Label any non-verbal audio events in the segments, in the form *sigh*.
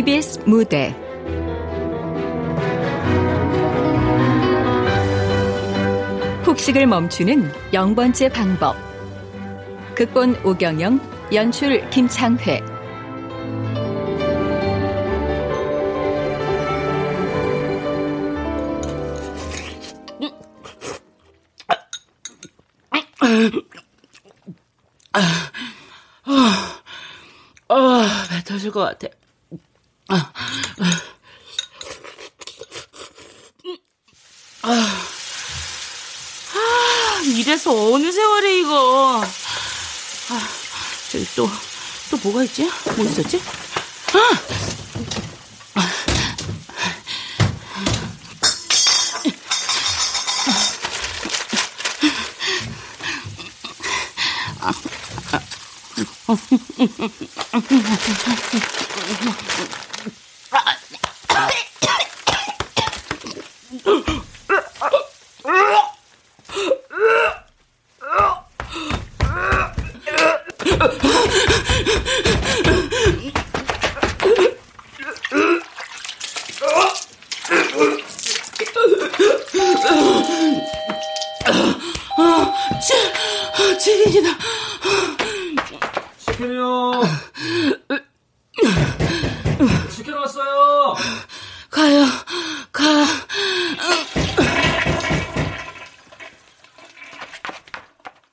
KBS 무대. 폭식을 멈추는 영번째 방법. 극본 오경영 연출 김창회. 아, 배 터질 것 같아. 아, 아, 아, 이래서 어느 세월에 이거. 아, 저기 또, 또 뭐가 있지? 뭐 있었지? 아!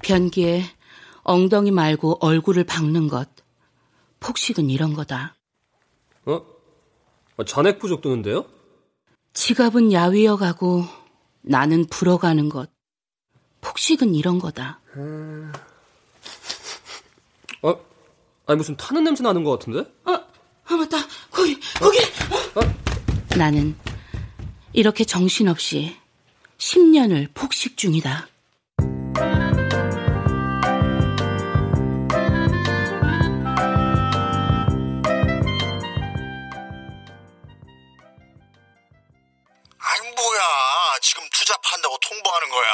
변기에 엉덩이 말고 얼굴을 박는 것. 폭식은 이런 거다. 어? 아, 잔액 부족 도는데요 지갑은 야위어 가고 나는 불어가는 것. 폭식은 이런 거다. 음... 어? 아니 무슨 타는 냄새 나는 것 같은데? 어, 아 맞다. 거기, 거기. 어? 나는 이렇게 정신없이 10년을 폭식 중이다. 통보하는 거야?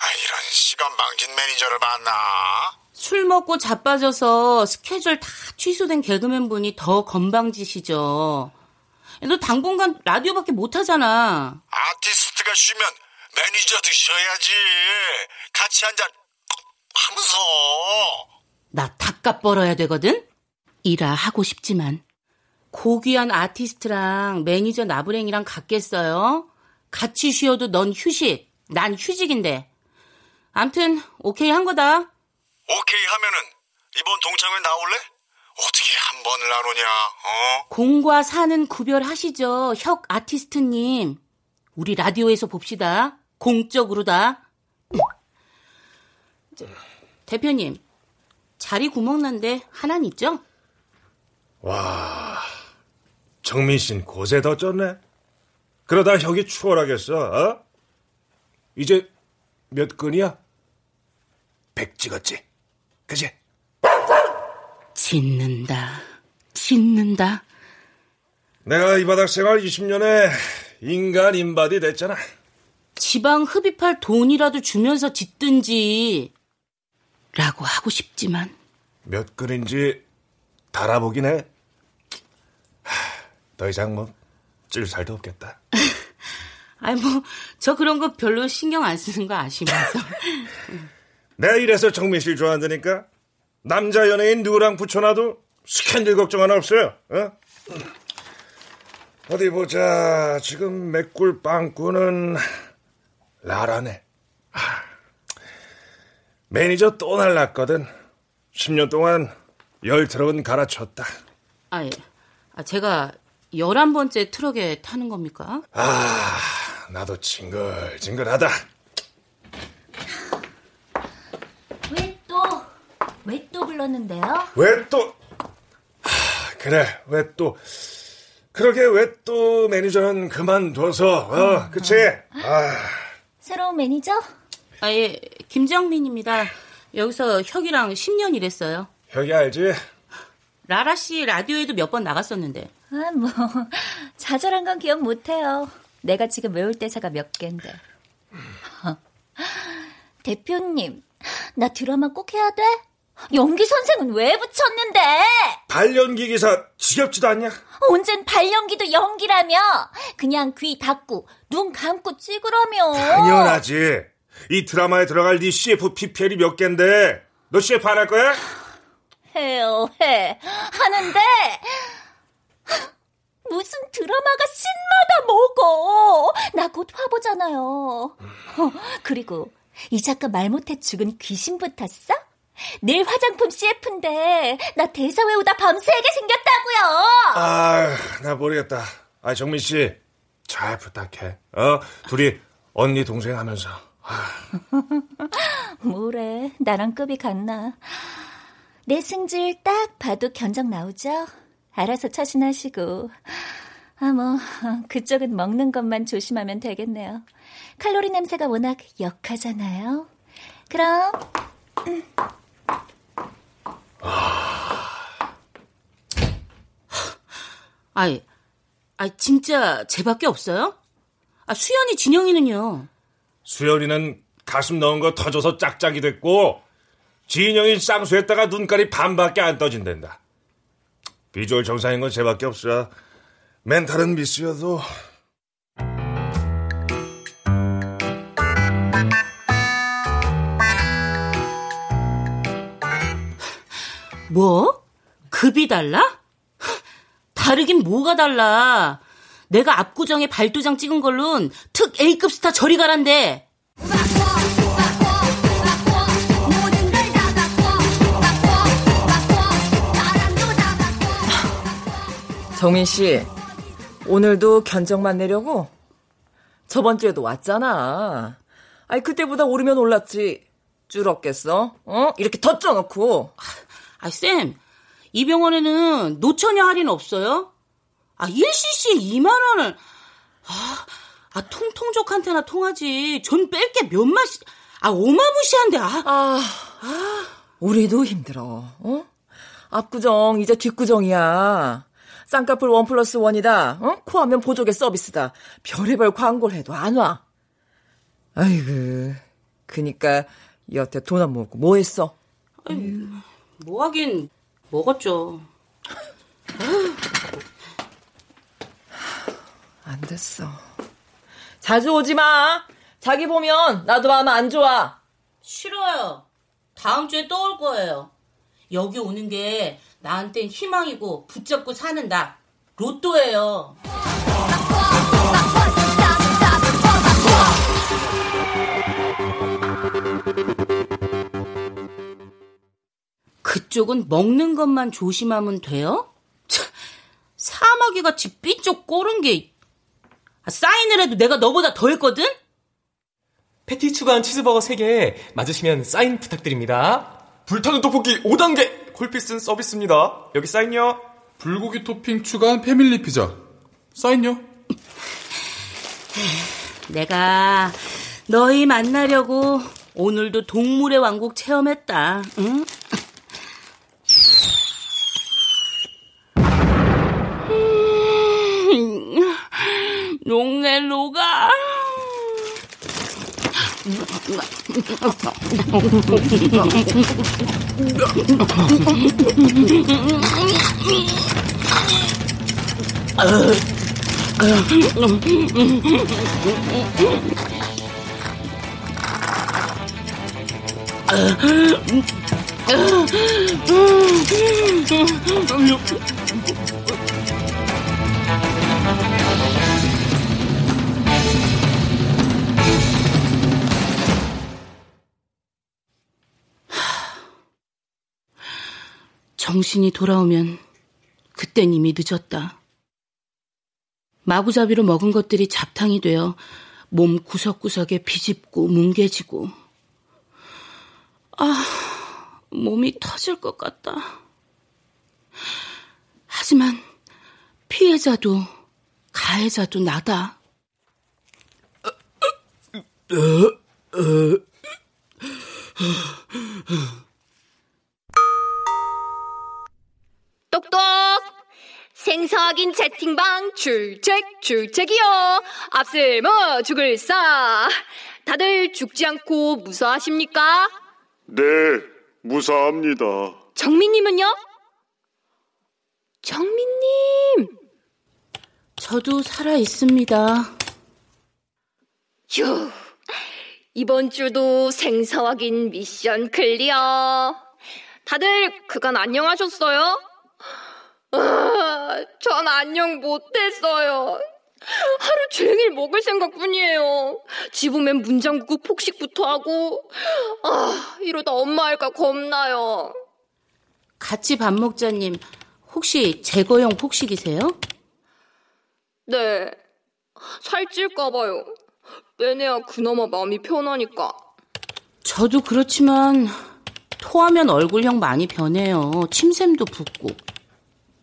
아, 이런 시간 망진 매니저를 만나? 술 먹고 자빠져서 스케줄 다 취소된 개그맨 분이 더 건방지시죠. 너 당분간 라디오밖에 못 하잖아. 아티스트가 쉬면 매니저도 쉬어야지. 같이 한잔 하면서. 나 닭값 벌어야 되거든? 일하 하고 싶지만 고귀한 아티스트랑 매니저 나부랭이랑 같겠어요? 같이 쉬어도 넌 휴식. 난 휴직인데. 암튼 오케이 한 거다. 오케이 하면은 이번 동창회 나올래? 어떻게 한 번을 안 오냐? 어? 공과 사는 구별하시죠, 혁 아티스트님. 우리 라디오에서 봅시다. 공적으로다. 대표님, 자리 구멍 난데 하나는 있죠? 와, 정민 씨는 고세 더 쪘네. 그러다 혁이 추월하겠어, 어? 이제 몇 건이야? 백 찍었지? 그지? 짓는다. 짓는다. 내가 이 바닥 생활 20년에 인간 인바디 됐잖아. 지방 흡입할 돈이라도 주면서 짓든지. 라고 하고 싶지만. 몇 건인지 달아보긴 해. 더 이상 뭐, 찔 살도 없겠다. *laughs* 아니 뭐 저 그런 거 별로 신경 안 쓰는 거 아시면서. *laughs* 내가 이래서 정민 씨 좋아한다니까. 남자 연예인 누구랑 붙여놔도 스캔들 걱정 하나 없어요. 어? 어디 보자. 지금 매꿀 빵꾸는 라라네. 하. 매니저 또 날랐거든. 10년 동안 열 트럭은 갈아쳤다. 아, 예. 아, 제가 11번째 트럭에 타는 겁니까? 아, 나도 징글징글하다. 왜 또, 왜 또 불렀는데요? 왜 또, 하, 그래, 왜 또, 그러게 왜 또 매니저는 그만둬서, 어, 그치? 아. 새로운 매니저? 아, 예, 김정민입니다. 여기서 혁이랑 10년 일했어요. 혁이 알지? 라라 씨 라디오에도 몇 번 나갔었는데. 아, 뭐, 자잘한 건 기억 못해요. 내가 지금 외울 대사가 몇 개인데. *laughs* 대표님, 나 드라마 꼭 해야 돼? 연기 선생은 왜 붙였는데? 발연기 기사 지겹지도 않냐? 언젠 발연기도 연기라며. 그냥 귀 닫고 눈 감고 찍으라며. 당연하지. 이 드라마에 들어갈 네 CF PPL이 몇 갠데 너 CF 안 할 거야? 해요, 해. 하는데 무슨 드라마가 신마다 먹어. 나 곧 화보잖아요. 어, 그리고 이 작가 말 못해 죽은 귀신 붙었어? 내일 화장품 CF인데 나 대사 외우다 밤새게 생겼다고요. 아, 나 모르겠다. 아, 정민 씨, 잘 부탁해. 어, 둘이 언니 동생 하면서. 아. *laughs* 뭐래, 나랑 급이 같나. 내 승질 딱 봐도 견적 나오죠? 알아서 처신하시고. 아, 뭐, 그쪽은 먹는 것만 조심하면 되겠네요. 칼로리 냄새가 워낙 역하잖아요. 그럼, 음. 아이, 아 진짜 쟤밖에 없어요? 아, 수연이 진영이는요? 수연이는 가슴 넣은 거 터져서 짝짝이 됐고, 진영이 쌍수했다가 눈깔이 반밖에 안 떠진댄다. 비주얼 정상인 건 쟤밖에 없어. 멘탈은 미스여도. 뭐? 급이 달라? 다르긴 뭐가 달라. 내가 압구정에 발도장 찍은 걸로는 특 A급 스타 저리 가란데. 정민 씨, 오늘도 견적만 내려고? 저번 주에도 왔잖아. 아니, 그때보다 오르면 올랐지. 줄었겠어? 어? 이렇게 더 쪄놓고. 아, 쌤, 이 병원에는 노처녀 할인 없어요? 아, 1cc에 2만원을. 아, 아, 통통족한테나 통하지. 전 뺄 게 몇 맛이, 아, 오마무시한데, 아. 아, 아. 우리도 힘들어, 어? 압구정, 이제 뒷구정이야. 쌍꺼풀 원 플러스 원이다, 어? 코하면 보조개 서비스다. 별의별 광고를 해도 안 와. 아이고, 그니까, 여태 돈안 먹고 뭐 했어? 아유, 뭐 하긴, 먹었죠. 안 됐어. 자주 오지 마. 자기 보면 나도 마음 안 좋아. 싫어요. 다음 주에 또 올 거예요. 여기 오는 게 나한텐 희망이고 붙잡고 사는 나. 로또예요. 그쪽은 먹는 것만 조심하면 돼요? 사마귀 같이 삐쪽 꼬른 게 아, 사인을 해도 내가 너보다 더 했거든? 패티 추가한 치즈버거 3개 맞으시면 사인 부탁드립니다. 불타는 떡볶이 5단계 콜피스는 서비스입니다. 여기 사인요. 불고기 토핑 추가한 패밀리 피자. 사인요. 내가 너희 만나려고 오늘도 동물의 왕국 체험했다. 응? 용넬로가 정신이 돌아오면 그땐 이미 늦었다. 마구잡이로 먹은 것들이 잡탕이 되어 몸 구석구석에 비집고 뭉개지고 아, 몸이 터질 것 같다. 하지만 피해자도 가해자도 나다. 똑똑! 생사확인 채팅방 출첵 출첵이요. 앞슬머 죽을 사. 다들 죽지 않고 무사하십니까? 네, 무사합니다. 정민님은요? 정민님! 저도 살아 있습니다. 휴, 이번 주도 생사 확인 미션 클리어. 다들 그간 안녕하셨어요? 아, 전 안녕 못했어요. 하루 종일 먹을 생각뿐이에요. 집 오면 문 잠그고 폭식부터 하고, 아, 이러다 엄마 할까 겁나요. 같이 밥 먹자님, 혹시 제거용 폭식이세요? 네, 살찔까봐요. 빼내야 그나마 마음이 편하니까. 저도 그렇지만 토하면 얼굴형 많이 변해요. 침샘도 붓고.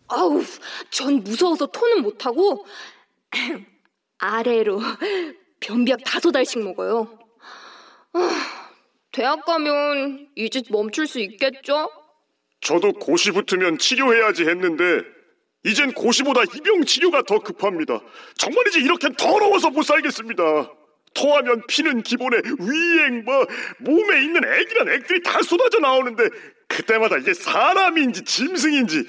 아우, 전 무서워서 토는 못하고 *coughs* 아래로 변비약 다섯 알씩 먹어요. 아, 대학 가면 이제 멈출 수 있겠죠? 저도 고시 붙으면 치료해야지 했는데 이젠 고시보다 이병 치료가 더 급합니다. 정말이지 이렇게 더러워서 못 살겠습니다. 토하면 피는 기본에 위행 뭐 몸에 있는 액이란 액들이 다 쏟아져 나오는데 그때마다 이게 사람인지 짐승인지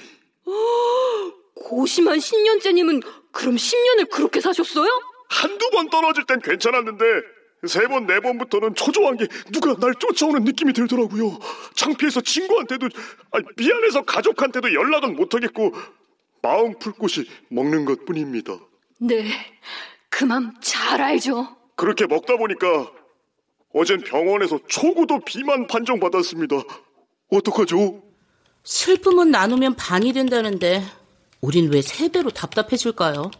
고심한 10년째님은 그럼 10년을 그렇게 사셨어요? 한두 번 떨어질 땐 괜찮았는데 세 번, 네 번부터는 초조한 게 누가 날 쫓아오는 느낌이 들더라고요. 창피해서 친구한테도, 아니, 미안해서 가족한테도 연락은 못하겠고, 마음 풀 곳이 먹는 것 뿐입니다. 네, 그맘잘 알죠. 그렇게 먹다 보니까 어젠 병원에서 초고도 비만 판정받았습니다. 어떡하죠? 슬픔은 나누면 반이 된다는데 우린 왜 세 배로 답답해질까요?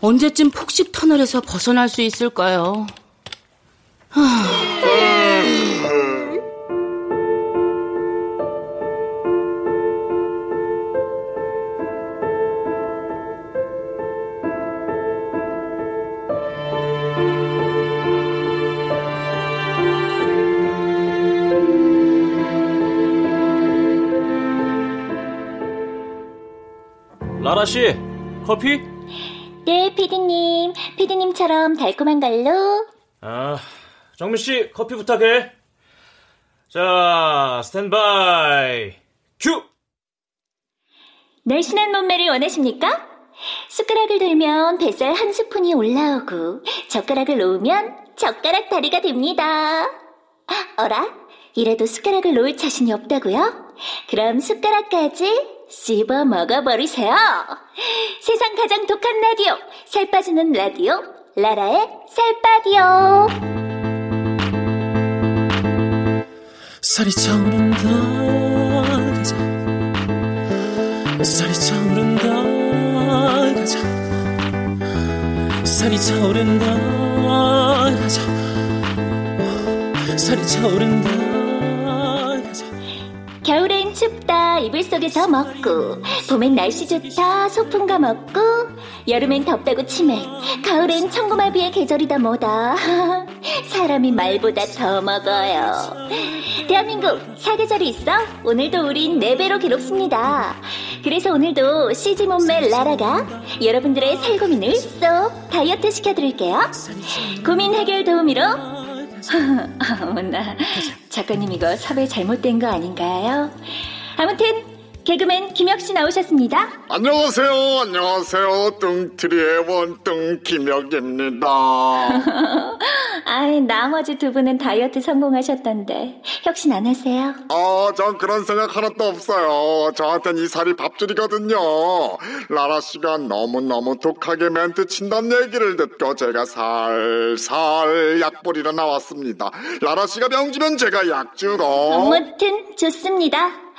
언제쯤 폭식 터널에서 벗어날 수 있을까요? 라라 씨, 커피? 네, 피디님. 피디님처럼 달콤한 걸로. 아, 정민 씨, 커피 부탁해. 자, 스탠바이. 큐! 날씬한 몸매를 원하십니까? 숟가락을 들면 뱃살 한 스푼이 올라오고 젓가락을 놓으면 젓가락 다리가 됩니다. 어라? 이래도 숟가락을 놓을 자신이 없다고요? 그럼 숟가락까지 씹어 먹어버리세요. 세상 가장 독한 라디오, 살 빠지는 라디오, 라라의 살빠디오. 살이 차오른다 가자 살이 차오른다 가자 살이 차오른다 가자 살이 차오른다 가자 겨울엔 춥다. 이불 속에서 먹고. 봄엔 날씨 좋다. 소풍가 먹고. 여름엔 덥다고 치맥 가을엔 청고마비의 계절이다 뭐다. *laughs* 사람이 말보다 더 먹어요. 대한민국 사계절이 있어? 오늘도 우린 4배로 괴롭습니다. 그래서 오늘도 CG 몸매 라라가 여러분들의 살 고민을 쏙 다이어트 시켜드릴게요. 고민 해결 도우미로. *laughs* 어머나 작가님 이거 섭외 잘못된 거 아닌가요? 아무튼 개그맨 김혁씨 나오셨습니다. 안녕하세요, 안녕하세요. 뚱트리의 원뚱 김혁입니다. *laughs* 아이 나머지 두 분은 다이어트 성공하셨던데 혁신 안 하세요? 아, 전 그런 생각 하나도 없어요. 저한텐 이 살이 밥줄이거든요. 라라 씨가 너무너무 독하게 멘트 친다는 얘기를 듣고 제가 살살 약 뿌리러 나왔습니다. 라라 씨가 병주면 제가 약 주러. 아무튼 좋습니다.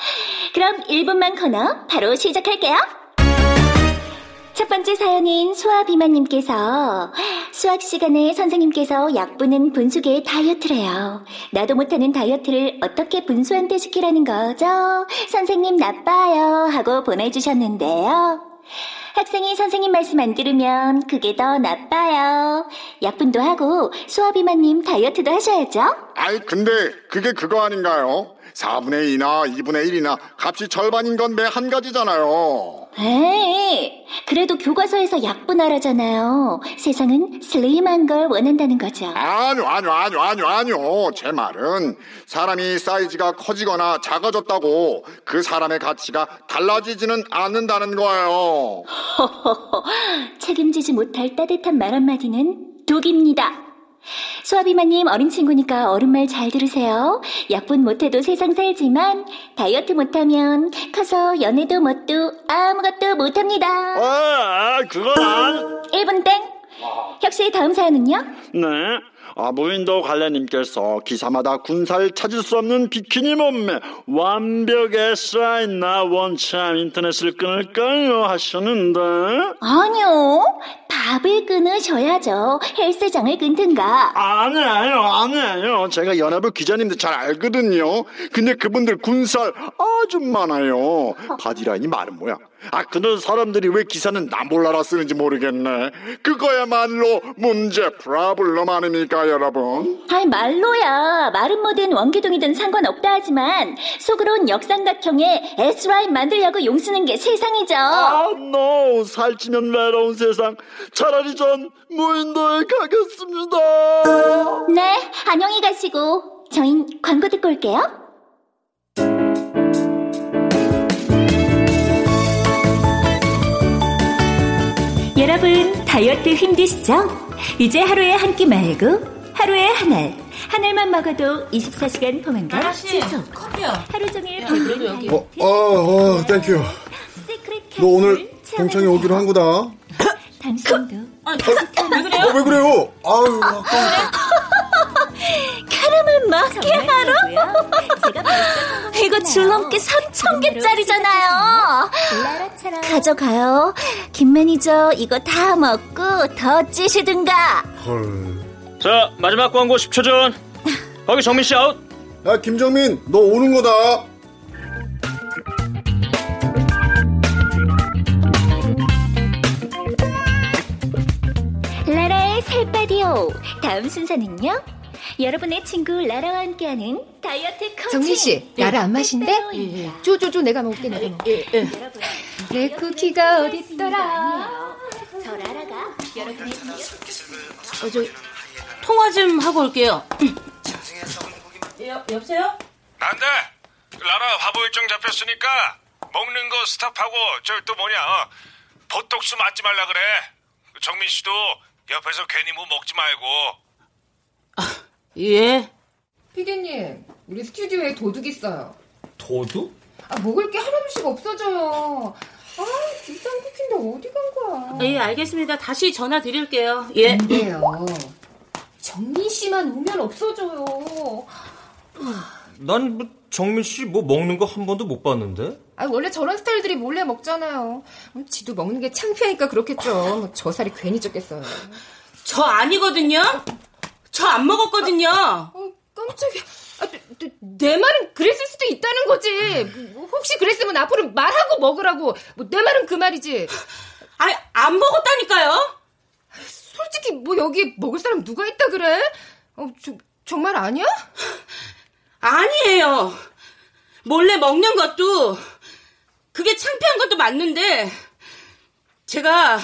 그럼 1분만 코너 바로 시작할게요. 첫 번째 사연인 수아비마님께서 수학 시간에 선생님께서 약분은 분수계의 다이어트래요. 나도 못하는 다이어트를 어떻게 분수한테 시키라는 거죠? 선생님 나빠요 하고 보내주셨는데요. 학생이 선생님 말씀 안 들으면 그게 더 나빠요. 약분도 하고 수아비마님 다이어트도 하셔야죠. 아이, 근데 그게 그거 아닌가요? 4분의 2나 2분의 1이나 값이 절반인 건 매 한 가지잖아요. 에이, 그래도 교과서에서 약분하라잖아요. 세상은 슬림한 걸 원한다는 거죠. 아니요, 아니요, 아니요, 아니요, 아니요. 제 말은 사람이 사이즈가 커지거나 작아졌다고 그 사람의 가치가 달라지지는 않는다는 거예요. *laughs* 책임지지 못할 따뜻한 말 한마디는 독입니다. 수아비마님 어린 친구니까 어른 말 잘 들으세요. 약분 못해도 세상 살지만 다이어트 못하면 커서 연애도 못도 아무것도 못합니다. 아, 그건 안. 1분 땡. 혁씨 다음 사연은요? 네. 아, 무인도 관련님께서 기사마다 군살 찾을 수 없는 비키니 몸매 완벽에 쌓인나 원참 인터넷을 끊을까요? 하셨는데. 아니요. 밥을 끊으셔야죠. 헬스장을 끊든가. 아니에요 아니에요 제가 연합을 기자님들 잘 알거든요. 근데 그분들 군살 아주 많아요. 바디라인이 많은 모양. 아 근데 사람들이 왜 기사는 나 몰라라 쓰는지 모르겠네. 그거야말로 문제 프라블럼 아닙니까 여러분 아이 말로야 말은 뭐든 원기둥이든 상관없다 하지만 속으론 역삼각형의 S라인 만들려고 용쓰는 게 세상이죠. 아, no. 살찌면 외로운 세상. 차라리 전 무인도에 가겠습니다. 네, 안녕히 가시고 저희 광고 듣고 올게요. 여러분 다이어트 힘드시죠? 이제 하루에 한 끼 말고 하루에 한 알. 한 알만 먹어도 24시간 포만감 지속. 커피요. 하루 종일 야, 배부른 그래도 여기. 다이어트. 어, 어, thank you. 너 오늘 동창회 오기로 한 거다. 당신도 아, 왜 그래요? 어, 왜 그래요? 아유, 아까. *laughs* 카라멜 마키아토? 이거 줄넘기 3,000개짜리잖아요. 가져가요. 김 매니저 이거 다 먹고 더 찌시든가. 헐. 자, 마지막 광고 10초 전. 거기 정민 씨 아웃. 야, 김정민, 너 오는 거다. 라라의 살빠디오. 다음 순서는요. 여러분의 친구 라라와 함께하는 다이어트 코치. 정민 씨, 라라 안 마신대? 줘, 줘, 줘. 내가 먹게, 내가 먹게. 내 쿠키가 어딨더라? 저 라라가 여러분의 어, 저, 통화 좀 하고 올게요. 여, 여보세요? 안돼 라라 화보 일정 잡혔으니까 먹는 거 스탑하고 저 또 뭐냐 어, 보톡스 맞지 말라 그래 정민 씨도 옆에서 괜히 뭐 먹지 말고 예. 피디님, 우리 스튜디오에 도둑 있어요. 도둑? 아, 먹을 게 하나둘씩 없어져요. 아, 비싼 쿠키인데 어디 간 거야? 예, 알겠습니다. 다시 전화 드릴게요. 예. 안 돼요. 정민 씨만 오면 없어져요. 난 뭐, 정민 씨 뭐 먹는 거 한 번도 못 봤는데? 아, 원래 저런 스타일들이 몰래 먹잖아요. 음, 지도 먹는 게 창피하니까 그렇겠죠. 뭐저 살이 괜히 쪘겠어요. 저 아니거든요? 저 안 먹었거든요. 어, 깜짝이야. 아, 내, 내- 내 말은 그랬을 수도 있다는 거지. 뭐, 혹시 그랬으면 앞으로 말하고 먹으라고. 뭐, 내 말은 그 말이지. 아니, 안 먹었다니까요? 솔직히 뭐 여기 먹을 사람 누가 있다 그래? 어, 저, 정말 아니야? 아니에요. 몰래 먹는 것도 그게 창피한 것도 맞는데 제가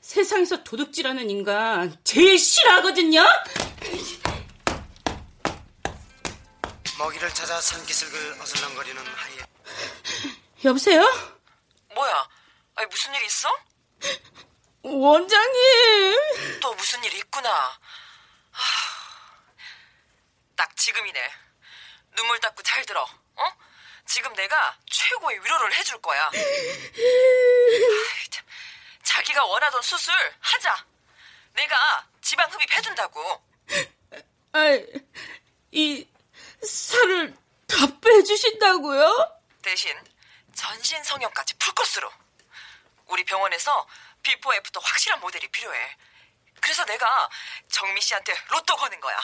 세상에서 도둑질하는 인간 제일 싫어하거든요. 먹이를 찾아 산기슭을 어슬렁거리는 하이. 여보세요? 뭐야? 아니, 무슨 일 있어? 원장님. 또 무슨 일 있구나. 하, 딱 지금이네. 눈물 닦고 잘 들어. 어? 지금 내가 최고의 위로를 해줄 거야. 아이, 참. 자기가 원하던 수술 하자. 내가 지방 흡입 해준다고. 아이, 이 살을 다 빼주신다고요? 대신 전신 성형까지 풀코스로. 우리 병원에서 before after 확실한 모델이 필요해. 그래서 내가 정민 씨한테 로또 거는 거야.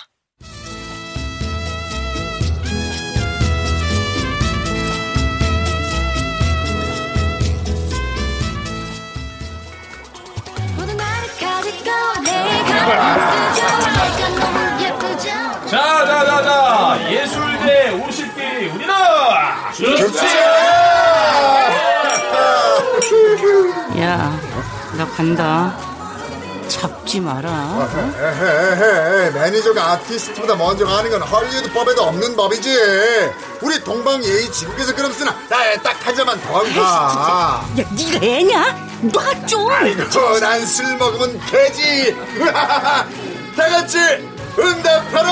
자, 자, 자, 자. 예술대 50기 우리나라! 주스! 간다. 잡지 마라. 에헤헤, 매니저가 아티스트보다 먼저 가는 건 헐리우드 법에도 없는 법이지. 우리 동방 예의 지국에서 그럼 쓰나. 야, 딱 한 잔만 더 가. 야, 니가 애냐? 놔 좀. 아이고, 난 술 먹으면 개지. *laughs* 다 같이 응답하라.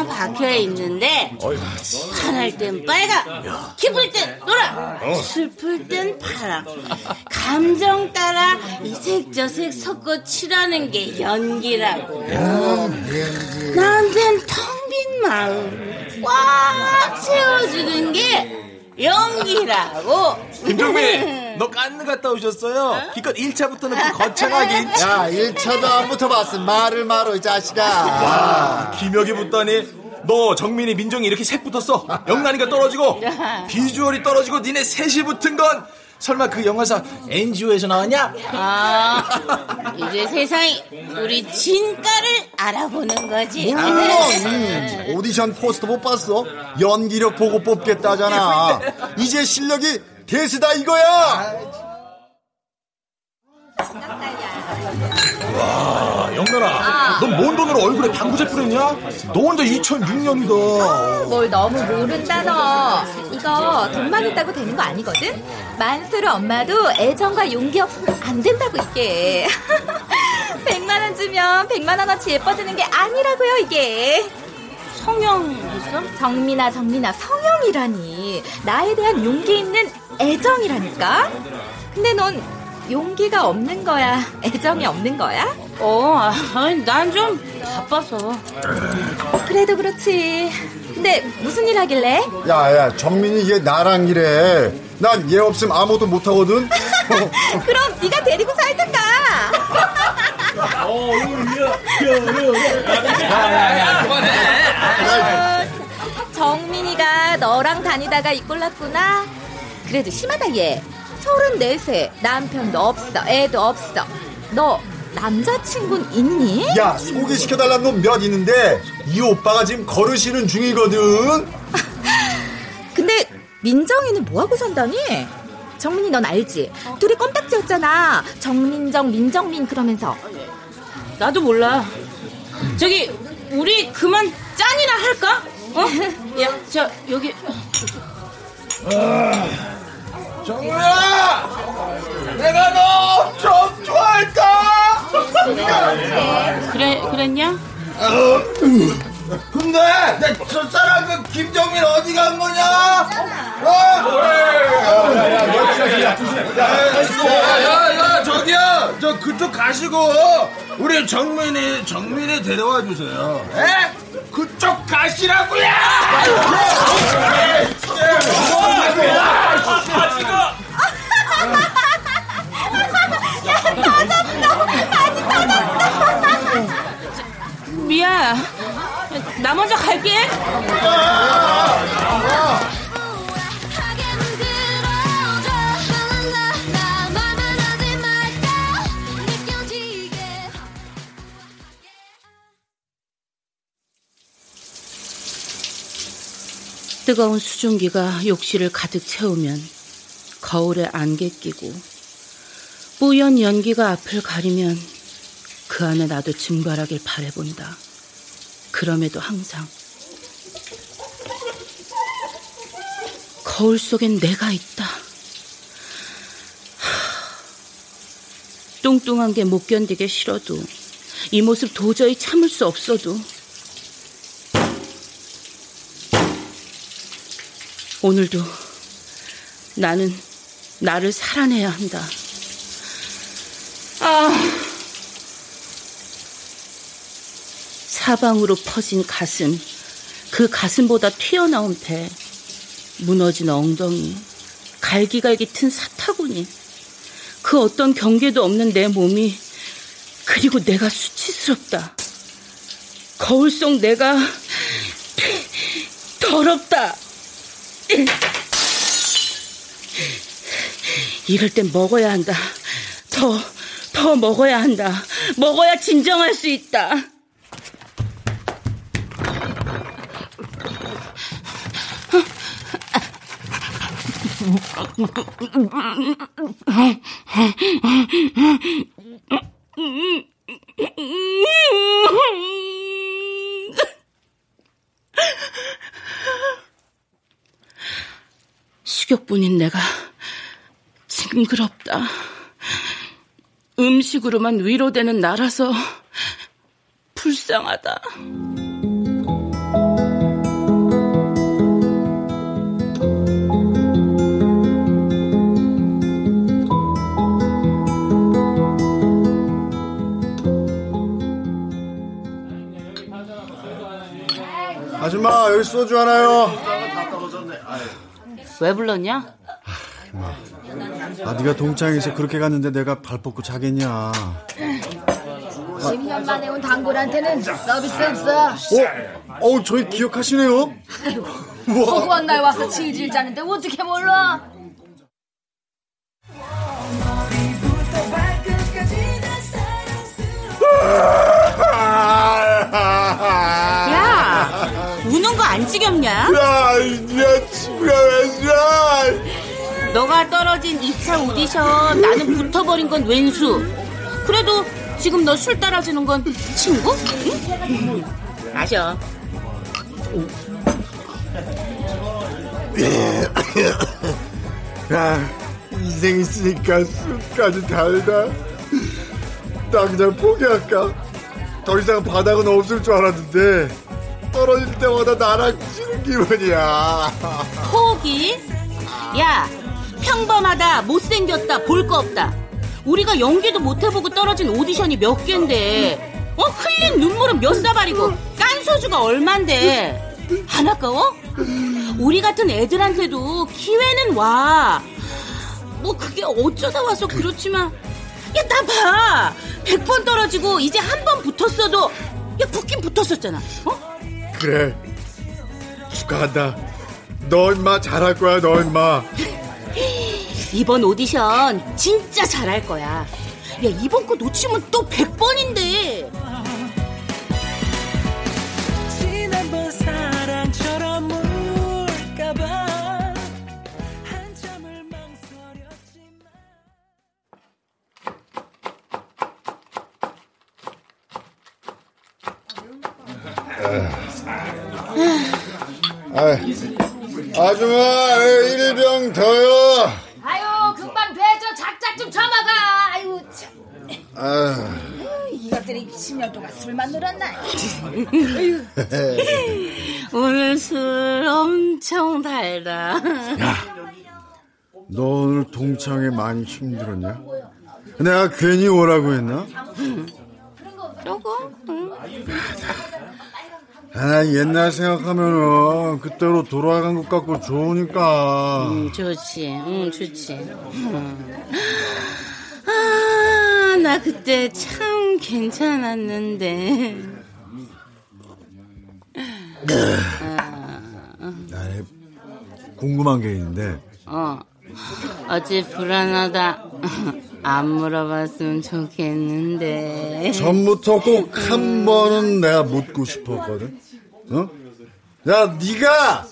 장 박혀 있는데 화날 땐 빨강, 기쁠 땐 노랑, 슬플 땐 파랑. 감정 따라 이색저색 섞어 칠하는 게 연기라고. 나한텐 텅 빈 마음 꽉 채워주는 게 연기라고. 김종민, 너 깐느 갔다 오셨어요? 기껏 1차부터는 그 거창하게. 야, 1차도 안 붙어봤음. 말을 말어, 이 자식아. 와, 김혁이 붙다니. 너 정민이 민정이 이렇게 색 붙었어. 영란이가 떨어지고 *laughs* 비주얼이 떨어지고 니네 셋이 붙은 건 설마 그 영화사 NGO에서 나왔냐? 아, 이제 세상이 우리 진가를 알아보는 거지. 물론 음, 오디션 포스터 못 봤어? 연기력 보고 뽑겠다잖아. 이제 실력이 대세다 이거야. 와, 영란아, 넌 뭔 돈으로 얼굴에 방부제 뿌렸냐? 너 혼자 2006년이다. 뭘 너무 모른다 너. 이거 돈만 있다고 되는 거 아니거든? 만수르 엄마도 애정과 용기 없으면 안 된다고 이게. *laughs* 100만 원 주면 100만 원어치 예뻐지는 게 아니라고요 이게. 성형 있어? 정민아 정민아 성형이라니. 나에 대한 용기 있는 애정이라니까. 근데 넌 용기가 없는 거야? 애정이 없는 거야? 어, 난 좀 바빠서. 그래도 그렇지. 근데 무슨 일 하길래? 야, 야, 정민이 얘 나랑 이래. 난얘 없으면 아무것도 못 하거든. *laughs* 그럼 네가 데리고 살든가. 어, 야야야, 그만해. 정민이가 너랑 다니다가 이 꼴났구나. 그래도 심하다 얘. 34세 남편도 없어 애도 없어. 너 남자친구는 있니? 야, 소개시켜달라는 놈몇 있는데 이 오빠가 지금 걸으시는 중이거든. *laughs* 근데 민정이는 뭐하고 산다니? 정민이 넌 알지? 둘이 껌딱지였잖아. 정민정, 민정민 그러면서. 나도 몰라. 저기 우리 그만 짠이나 할까? 어? *laughs* 야, 저 여기. 정우야! 내가 너좀 좋아할까? 그래 그랬냐? 근데 내 첫사랑 그 김정민 어디 간 거냐? 어? 야야야 저기요 저 그쪽 가시고 우리 정민이 정민이 데려와 주세요. 에? 그쪽 가시라고요! 미야, 나 먼저 갈게. 뜨거운 수증기가 욕실을 가득 채우면 거울에 안개 끼고 뿌연 연기가 앞을 가리면 그 안에 나도 증발하길 바래본다. 그럼에도 항상 거울 속엔 내가 있다. 하, 뚱뚱한 게 못 견디게 싫어도 이 모습 도저히 참을 수 없어도 오늘도 나는 나를 살아내야 한다. 아. 사방으로 퍼진 가슴, 그 가슴보다 튀어나온 배, 무너진 엉덩이, 갈기갈기 튼 사타구니, 그 어떤 경계도 없는 내 몸이, 그리고 내가 수치스럽다. 거울 속 내가 더럽다. 이럴 땐 먹어야 한다. 더, 더 먹어야 한다. 먹어야 진정할 수 있다. 식욕뿐인 내가 징그럽다. 음식으로만 위로되는 나라서 불쌍하다. 아줌마 여기 소주 하나요. 왜 불렀냐? 아 네가 동창에서 그렇게 갔는데 내가 발 뻗고 자겠냐. 10년 만에 온 단골한테는 서비스 없어. 어? 어 저희 기억하시네요. 허구한 *laughs* 날 와서 질질 짜는데 어떻게 몰라? 야, 우는 거 안 지겹냐? 야, 야, 친구야, 왜 너가 떨어진 2차 오디션 나는 붙어버린 건 왼수. 그래도 지금 너 술 따라주는 건 친구? 응? 마셔. 야, 인생 있으니까 술까지 달다. 나 그냥 포기할까? 더 이상 바닥은 없을 줄 알았는데 떨어질 때마다 나랑 치는 기분이야. 포기? 야, 평범하다, 못생겼다, 볼 거 없다. 우리가 연기도 못 해보고 떨어진 오디션이 몇 갠데, 어, 흘린 눈물은 몇 사발이고, 깐 소주가 얼만데. 안 아까워? 우리 같은 애들한테도 기회는 와. 뭐 그게 어쩌다 와서 그렇지만, 야, 나 봐! 100번 떨어지고 이제 한 번 붙었어도, 야, 붙긴 붙었었잖아. 어? 그래. 축하한다. 너 임마 잘할 거야, 너 임마. 이번 오디션 진짜 잘할 거야. 야, 이번 거 놓치면 또 100번인데. 아, 아줌마, 일병 더요. 아유 금방 돼저 작작 좀 처먹어. 아유 참. 아, 이것들이 10년 동안 술만 늘었나? *laughs* 오늘 술 엄청 달다. 너 오늘 동창회 많이 힘들었냐? 내가 괜히 오라고 했나? 저거? 아, 옛날 생각하면은 그때로 돌아간 것 같고 좋으니까. 음, 좋지, 응, 좋지. 음. 아, 나 그때 참 괜찮았는데. 아니, 궁금한 게 있는데. 어, 어제 불안하다. *laughs* 안 물어봤으면 좋겠는데. 전부터 꼭 한 번은 내가 묻고 싶었거든. 어? 야, 네가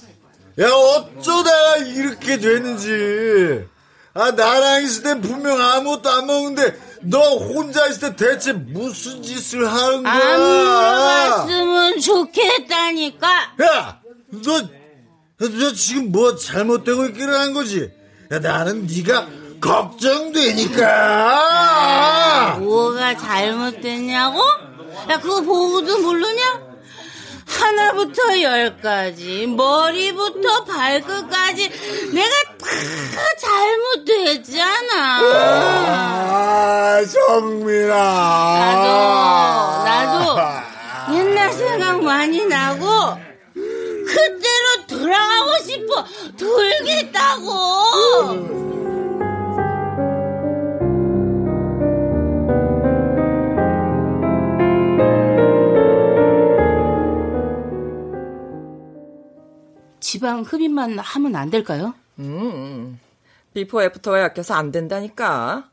야 어쩌다가 이렇게 됐는지. 아, 나랑 있을 때 분명 아무것도 안 먹는데 너 혼자 있을 때 대체 무슨 짓을 하는 거야? 안 물어봤으면 좋겠다니까. 야, 너, 너 지금 뭐 잘못되고 있기를 거지? 야, 나는 네가 걱정되니까. 뭐가 잘못됐냐고? 야, 그거 보고도 모르냐? 하나부터 열까지, 머리부터 발끝까지 내가 다 잘못됐잖아. 아, 정민아. 나도, 나도 옛날 생각 많이 나고, 싶어 돌겠다고. 지방 흡입만 하면 안 될까요? 음, 비포 애프터가 약해서 안 된다니까.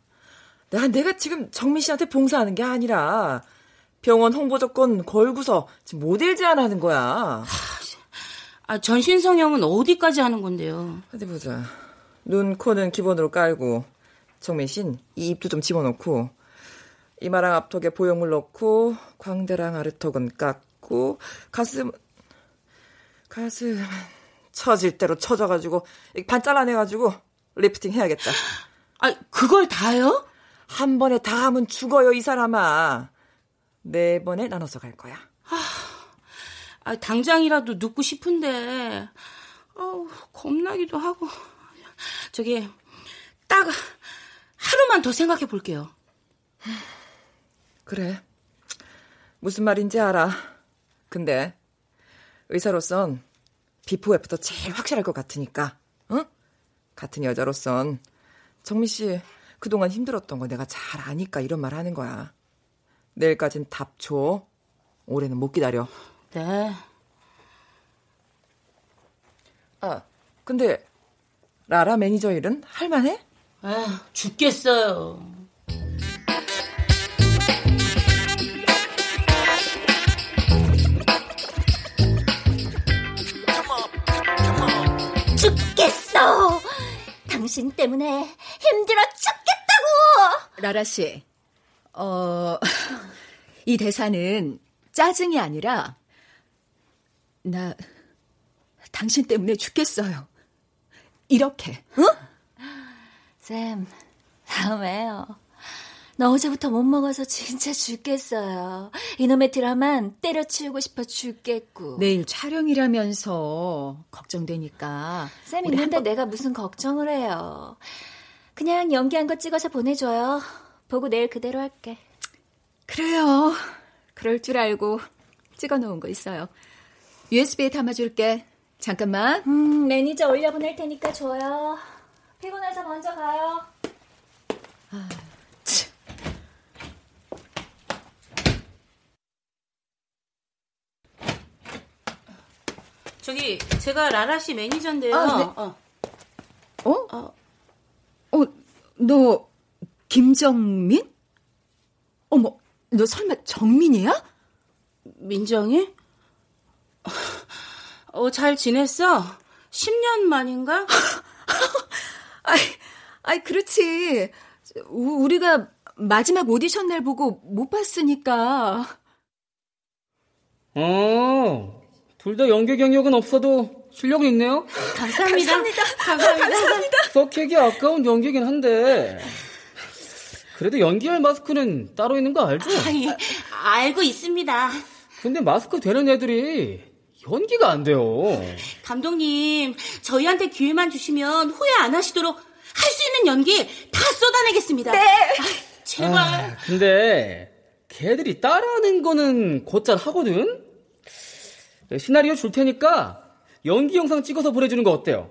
내가, 내가 지금 정민 씨한테 봉사하는 게 아니라 병원 홍보 조건 걸고서 지금 모델 제안하는 거야. 아, 전신 성형은 어디까지 하는 건데요? 어디 보자. 눈, 코는 기본으로 깔고 씨는 이 입도 좀 집어넣고 이마랑 앞턱에 보형물 넣고 광대랑 아래턱은 깎고 가슴 가슴 처질 대로 처져가지고 반 잘라내가지고 리프팅 해야겠다. 아 그걸 다요? 한 번에 다 하면 죽어요 이 사람아. 네 번에 나눠서 갈 거야. 아, 당장이라도 눕고 싶은데 어, 겁나기도 하고 저기 딱 하루만 더 생각해 볼게요. 그래. 무슨 말인지 알아. 근데 의사로선 before after 제일 확실할 것 같으니까. 응? 같은 여자로선 정미 씨 그동안 힘들었던 거 내가 잘 아니까 이런 말 하는 거야. 내일까진 답 줘. 올해는 못 기다려. 네. 아, 근데 라라 매니저 일은 할만해? 아, 죽겠어요. 죽겠어. 당신 때문에 힘들어 죽겠다고. 라라 씨, 어, *laughs* 이 대사는 짜증이 아니라 나 당신 때문에 죽겠어요. 이렇게. 응? 쌤, 다음에요. 나 어제부터 못 먹어서 진짜 죽겠어요. 이놈의 드라만 때려치우고 싶어 죽겠고. 내일 촬영이라면서 걱정되니까. 쌤 있는데 내가 무슨 걱정을 해요. 그냥 연기한 거 찍어서 보내줘요. 보고 내일 그대로 할게. 그래요. 그럴 줄 알고 찍어 놓은 거 있어요. USB에 담아줄게. 잠깐만. 음, 매니저 올려보낼 테니까 줘요. 피곤해서 먼저 가요. 아, 저기 제가 라라 씨 매니저인데요. 아, 네. 어. 어? 어, 너 김정민? 어머, 너 설마 정민이야? 민정이? 어, 잘 지냈어? 10년 만인가? *laughs* 아이, 아이, 그렇지. 우- 우리가 마지막 오디션 날 보고 못 봤으니까. 어, 둘 다 연기 경력은 없어도 실력은 있네요. 감사합니다. 감사합니다. 감사합니다. 썩히기 아까운 연기긴 한데. 그래도 연기할 마스크는 따로 있는 거 알죠? 아, 예. 알고 있습니다. 근데 마스크 되는 애들이 연기가 안 돼요. 감독님, 저희한테 기회만 주시면 후회 안 하시도록 할 수 있는 연기 다 쏟아내겠습니다. 네. 제발. 아, 근데 걔들이 따라하는 거는 곧잘 하거든? 시나리오 줄 테니까 연기 영상 찍어서 보내주는 거 어때요?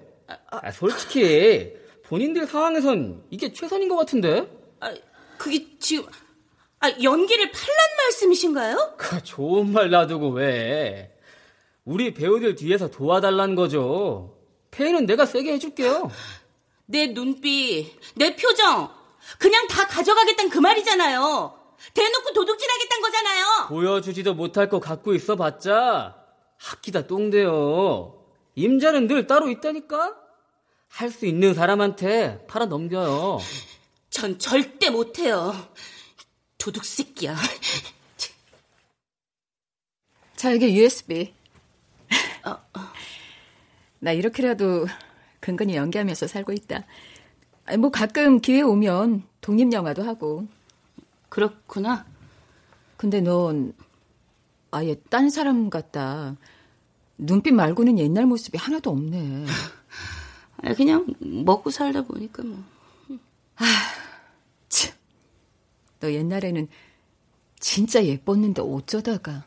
아, 솔직히 본인들 상황에선 이게 최선인 것 같은데? 아, 그게 지금 아, 연기를 팔란 말씀이신가요? 그 좋은 말 놔두고 왜? 우리 배우들 뒤에서 도와달라는 거죠. 페이는 내가 세게 해줄게요. 내 눈빛, 내 표정, 그냥 다 가져가겠다는 그 말이잖아요. 대놓고 도둑질하겠다는 거잖아요. 보여주지도 못할 거 갖고 있어 봤자 학기다 똥돼요. 임자는 늘 따로 있다니까? 할 수 있는 사람한테 팔아 넘겨요. 전 절대 못해요. 도둑 새끼야. 자, 이게 USB. 어, 나 이렇게라도 근근히 연기하면서 살고 있다. 뭐 가끔 기회 오면 독립 영화도 하고. 그렇구나. 근데 넌 아예 딴 사람 같다. 눈빛 말고는 옛날 모습이 하나도 없네. *laughs* 아, 그냥 먹고 살다 보니까 뭐. 너 옛날에는 진짜 예뻤는데 어쩌다가.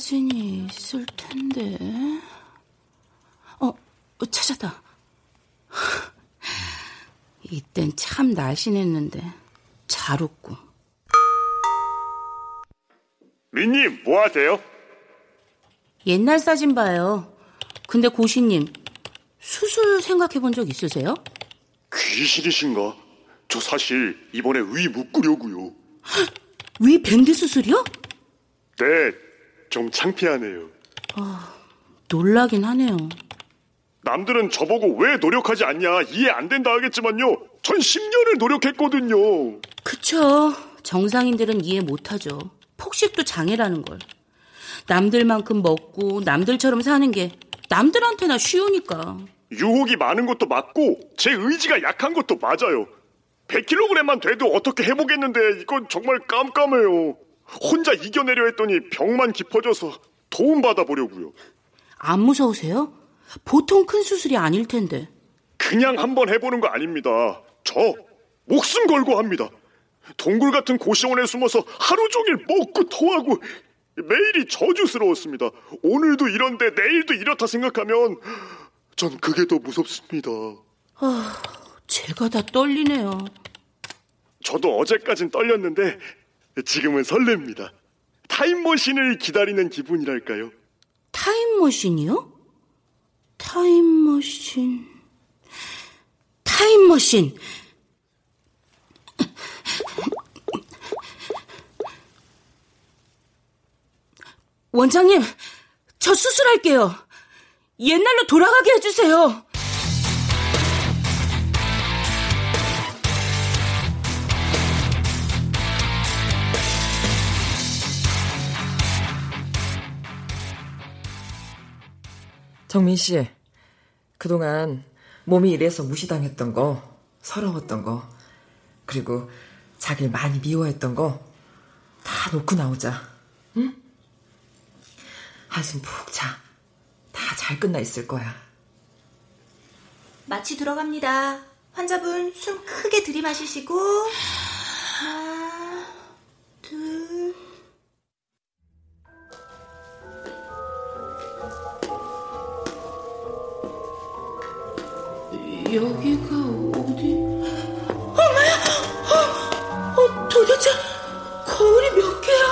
사진이 있을 텐데. 어, 찾았다. *laughs* 이땐 참 날씬했는데 잘 웃고. 민님 뭐 하세요? 옛날 사진 봐요. 근데 고시님 수술 생각해 본 적 있으세요? 귀신이신가? 저 사실 이번에 위 묶으려고요. *gasps* 위 밴드 수술이요? 네, 좀 창피하네요. 아, 놀라긴 하네요. 남들은 저보고 왜 노력하지 않냐 이해 안 된다 하겠지만요. 전 10년을 노력했거든요. 그쵸. 정상인들은 이해 못하죠. 폭식도 장애라는 걸. 남들만큼 먹고 남들처럼 사는 게 남들한테나 쉬우니까. 유혹이 많은 것도 맞고 제 의지가 약한 것도 맞아요. 100kg만 돼도 어떻게 해보겠는데 이건 정말 깜깜해요. 혼자 이겨내려 했더니 병만 깊어져서 도움 받아 보려고요. 안 무서우세요? 보통 큰 수술이 아닐 텐데. 그냥 한번 해보는 거 아닙니다. 저 목숨 걸고 합니다. 동굴 같은 고시원에 숨어서 하루 종일 먹고 토하고 매일이 저주스러웠습니다. 오늘도 이런데 내일도 이렇다 생각하면 전 그게 더 무섭습니다. 아, 제가 다 떨리네요. 저도 어제까진 떨렸는데 지금은 설렙니다. 타임머신을 기다리는 기분이랄까요? 타임머신이요? 타임머신. 타임머신. 원장님, 저 수술할게요. 옛날로 돌아가게 해주세요. 정민 씨, 그동안 몸이 이래서 무시당했던 거, 서러웠던 거, 그리고 자기를 많이 미워했던 거 다 놓고 나오자. 응? 한숨 푹 자. 다 잘 끝나 있을 거야. 마취 들어갑니다. 환자분 숨 크게 들이마시시고 하나, 둘. 여기가 어디? 엄마야! 어, 어, 도대체 거울이 몇 개야?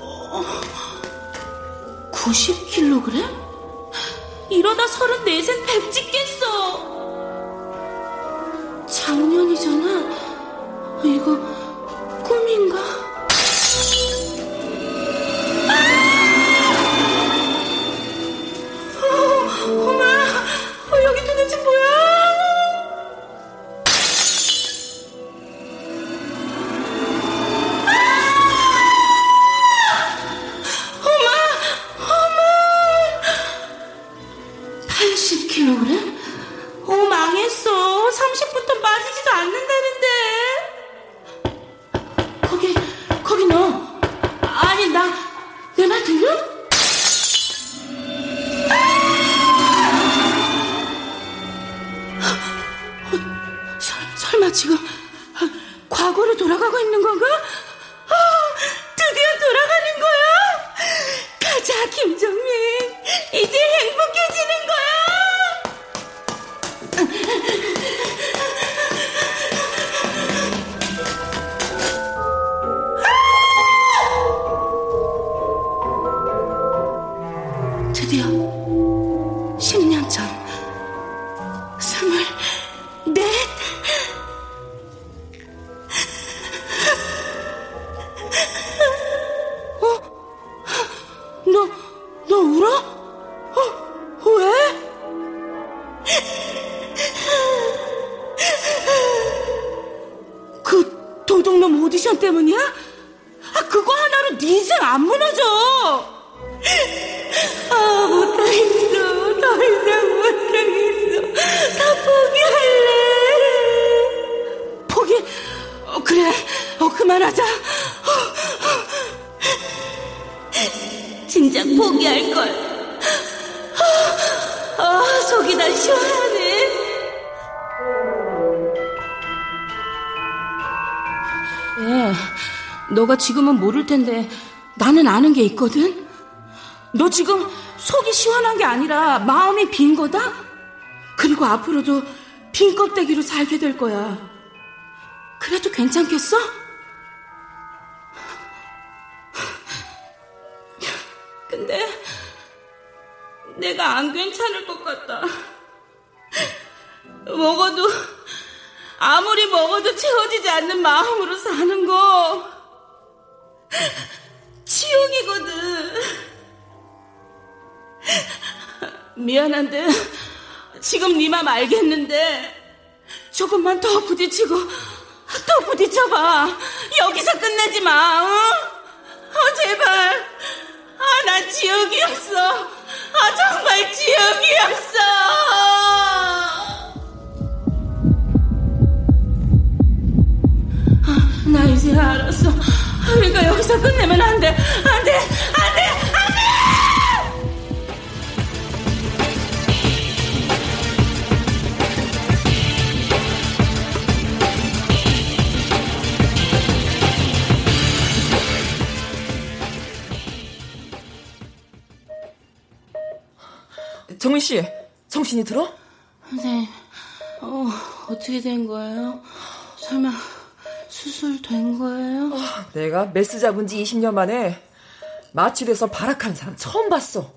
어, 90kg? 이러다 34생 뱀 찍겠어. 있거든. 너 지금 속이 시원한 게 아니라 마음이 빈 거다? 그리고 앞으로도 빈 껍데기로 살게 될 거야. 그래도 괜찮겠어? 근데 내가 안 괜찮을 것 같다. 먹어도 아무리 먹어도 채워지지 않는 마음으로 사는 거 치욕이거든. 미안한데 지금 네 맘 알겠는데 조금만 더 부딪히고 더 부딪혀봐. 여기서 끝내지 마. 어? 안 돼. 안 돼. 안 돼. 안 돼. 정민 씨, 정신이 들어? 네. 어, 어떻게 된 거예요? 설마 수술된 거예요? 내가 메스 잡은 지 20년 만에 마취돼서 발악하는 사람 처음 봤어.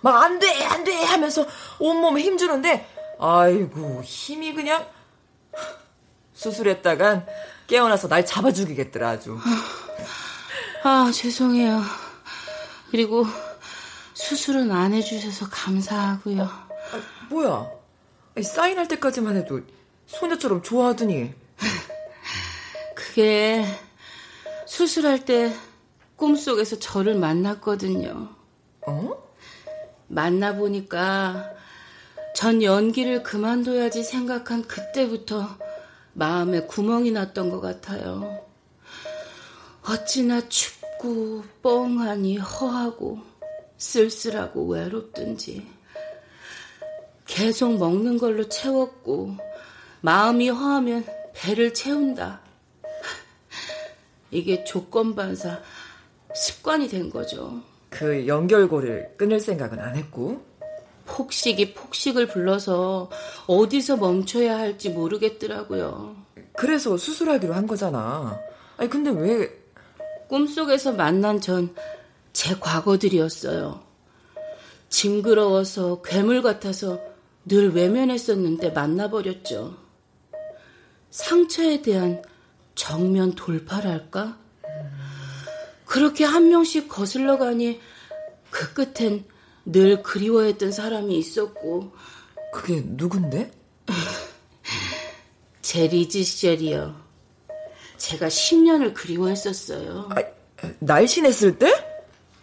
막 안 돼, 안 돼 하면서 온몸에 힘주는데, 아이고, 힘이 그냥. 수술했다간 깨어나서 날 잡아 죽이겠더라, 아주. 아, 죄송해요. 그리고 수술은 안 해주셔서 감사하고요. 뭐야? 아니, 사인할 때까지만 해도 소녀처럼 좋아하더니. 그게 수술할 때 꿈속에서 저를 만났거든요. 어? 만나보니까 전 연기를 그만둬야지 생각한 그때부터 마음에 구멍이 났던 것 같아요. 어찌나 춥고 뻥하니 허하고 쓸쓸하고 외롭든지 계속 먹는 걸로 채웠고 마음이 허하면 배를 채운다. 이게 조건 반사 습관이 된 거죠. 그 연결고리를 끊을 생각은 안 했고. 폭식이 폭식을 불러서 어디서 멈춰야 할지 모르겠더라고요. 그래서 수술하기로 한 거잖아. 아니 근데 왜 꿈속에서 만난 전 제 과거들이었어요. 징그러워서 괴물 같아서 늘 외면했었는데 만나버렸죠. 상처에 대한 정면 돌파랄까? 그렇게 한 명씩 거슬러 가니 그 끝엔 늘 그리워했던 사람이 있었고 그게 누군데? 제 리즈 시절이요. 제가 10년을 그리워했었어요. 아, 날씬했을 때?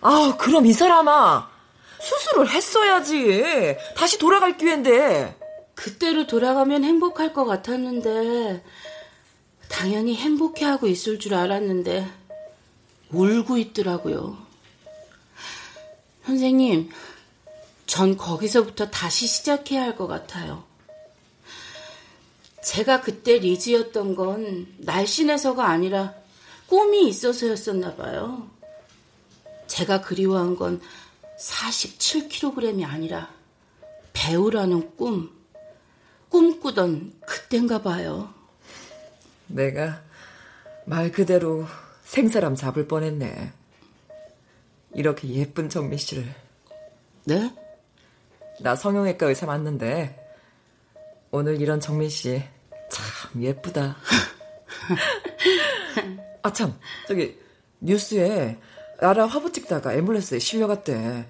아, 그럼 이 사람아 수술을 했어야지. 다시 돌아갈 기회인데. 그때로 돌아가면 행복할 것 같았는데 당연히 행복해하고 있을 줄 알았는데 울고 있더라고요. 선생님, 전 거기서부터 다시 시작해야 할 것 같아요. 제가 그때 리즈였던 건 날씬해서가 아니라 꿈이 있어서였었나 봐요. 제가 그리워한 건 47kg이 아니라 배우라는 꿈, 꿈꾸던 그땐가 봐요. 내가 말 그대로 생사람 잡을 뻔했네. 이렇게 예쁜 정민 씨를. 네? 나 성형외과 의사 맞는데 오늘 이런 정민 씨 참 예쁘다. *laughs* 아 참 저기 뉴스에 나라 화보 찍다가 앰뷸런스에 실려갔대.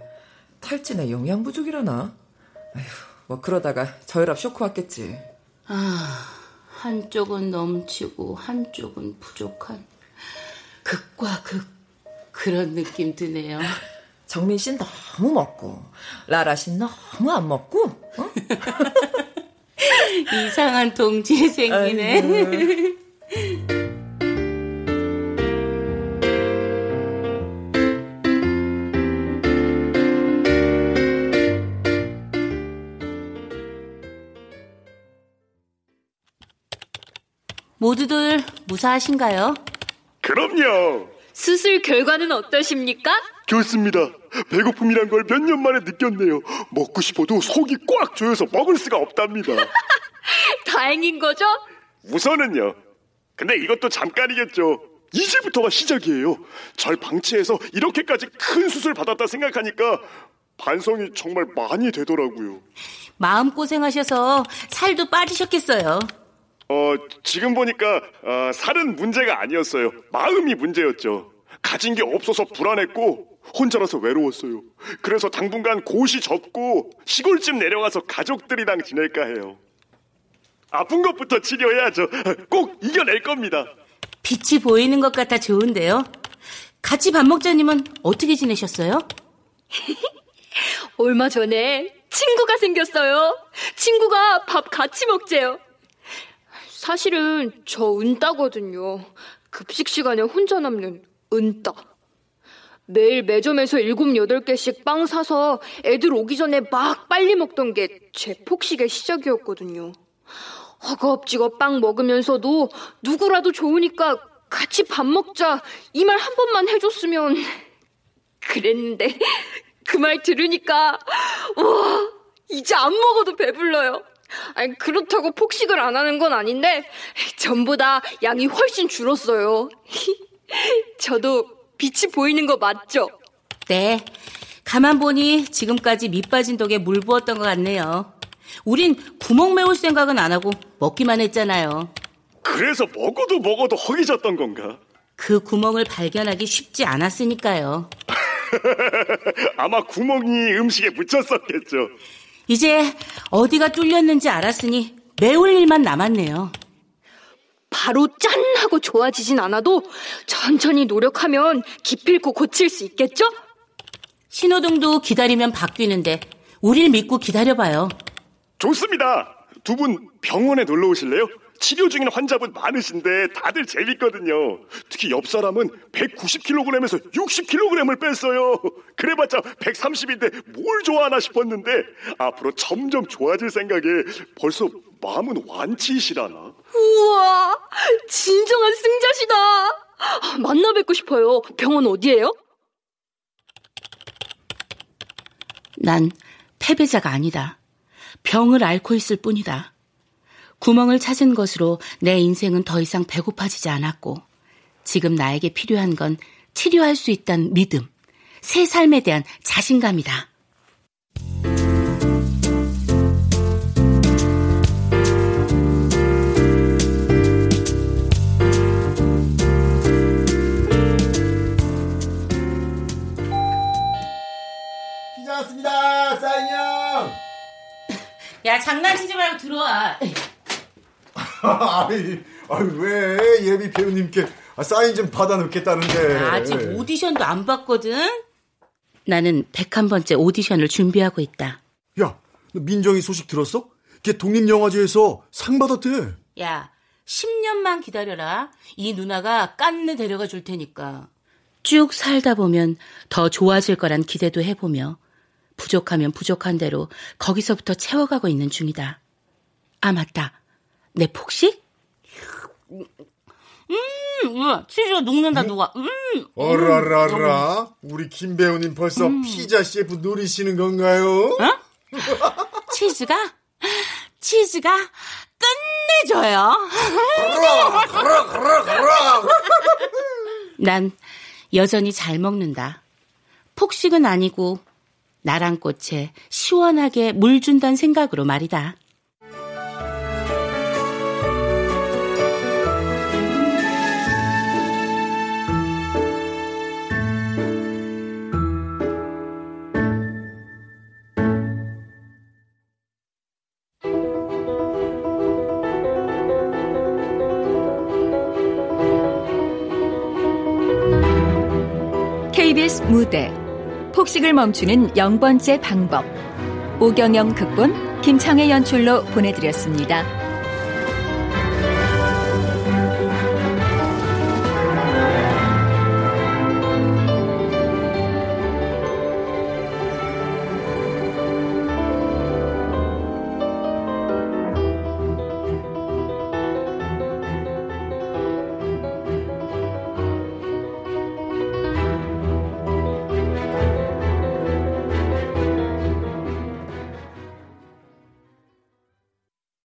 탈진에 영양 부족이라나? 아휴 뭐 그러다가 저혈압 쇼크 왔겠지. 아 한쪽은 넘치고 한쪽은 부족한 극과 극 그런 느낌 드네요. *laughs* 정민 씨는 너무 먹고 라라 씨는 너무 안 먹고 어? *laughs* 이상한 동지에 생기네. *laughs* 모두들 무사하신가요? 그럼요. 수술 결과는 어떠십니까? 좋습니다. 배고픔이란 걸 몇 년 만에 느꼈네요. 먹고 싶어도 속이 꽉 조여서 먹을 수가 없답니다. *laughs* 다행인 거죠? 우선은요. 근데 이것도 잠깐이겠죠. 이제부터가 시작이에요. 절 방치해서 이렇게까지 큰 수술 받았다 생각하니까 반성이 정말 많이 되더라고요. 마음고생하셔서 살도 빠지셨겠어요. 어, 지금 보니까 어, 살은 문제가 아니었어요. 마음이 문제였죠. 가진 게 없어서 불안했고 혼자라서 외로웠어요. 그래서 당분간 고시 접고 시골집 내려가서 가족들이랑 지낼까 해요. 아픈 것부터 치료해야죠. 꼭 이겨낼 겁니다. 빛이 보이는 것 같아 좋은데요. 같이 밥 먹자님은 어떻게 지내셨어요? *laughs* 얼마 전에 친구가 생겼어요. 친구가 밥 같이 먹재요. 사실은 저 은따거든요. 급식 시간에 혼자 남는 은따. 매일 매점에서 일곱 여덟 개씩 빵 사서 애들 오기 전에 막 빨리 먹던 게 제 폭식의 시작이었거든요. 허겁지겁 빵 먹으면서도 누구라도 좋으니까 같이 밥 먹자 이 말 한 번만 해줬으면 *laughs* 그랬는데 그 말 들으니까 와 이제 안 먹어도 배불러요. 아니 그렇다고 폭식을 안 하는 건 아닌데 전보다 양이 훨씬 줄었어요. *laughs* 저도 빛이 보이는 거 맞죠? 네. 가만 보니 지금까지 밑 빠진 독에 물 부었던 것 같네요. 우린 구멍 메울 생각은 안 하고 먹기만 했잖아요. 그래서 먹어도 먹어도 허기졌던 건가? 그 구멍을 발견하기 쉽지 않았으니까요. *laughs* 아마 구멍이 음식에 묻혔었겠죠. 이제 어디가 뚫렸는지 알았으니 메울 일만 남았네요. 바로 짠 하고 좋아지진 않아도 천천히 노력하면 기필코 고칠 수 있겠죠? 신호등도 기다리면 바뀌는데 우릴 믿고 기다려봐요. 좋습니다. 두 분 병원에 놀러 오실래요? 치료 중인 환자분 많으신데 다들 재밌거든요. 특히 옆 사람은 190kg에서 60kg을 뺐어요. 그래봤자 130인데 뭘 좋아하나 싶었는데 앞으로 점점 좋아질 생각에 벌써 마음은 완치시라나. 우와, 진정한 승자시다. 만나 뵙고 싶어요. 병원 어디예요? 난 패배자가 아니다. 병을 앓고 있을 뿐이다. 구멍을 찾은 것으로 내 인생은 더 이상 배고파지지 않았고, 지금 나에게 필요한 건 치료할 수 있다는 믿음, 새 삶에 대한 자신감이다. 피자 왔습니다, 사인 형. 야, 장난치지 말고 들어와. *laughs* 아이, 아이 왜 예비 배우님께 사인 좀 받아 놓겠다는데. 아직 오디션도 안 봤거든? 나는 101번째 오디션을 준비하고 있다. 야, 너 민정이 소식 들었어? 걔 독립영화제에서 상 받았대. 야, 10년만 기다려라. 이 누나가 깐느 데려가 줄 테니까. 쭉 살다 보면 더 좋아질 거란 기대도 해보며 부족하면 부족한 대로 거기서부터 채워가고 있는 중이다. 아, 맞다. 내 폭식? 음, 우와, 치즈가 녹는다, 누가. 음, 어라라라. 우리 김 배우님 벌써 피자 셰프 노리시는 건가요? 어? 치즈가? 치즈가 끝내줘요. 가라, 가라, 가라, 가라. 난 여전히 잘 먹는다. 폭식은 아니고 나랑 꽃에 시원하게 물 준다는 생각으로 말이다. 폭식을 멈추는 0번째 방법 오경영 극본 김창의 연출로 보내드렸습니다.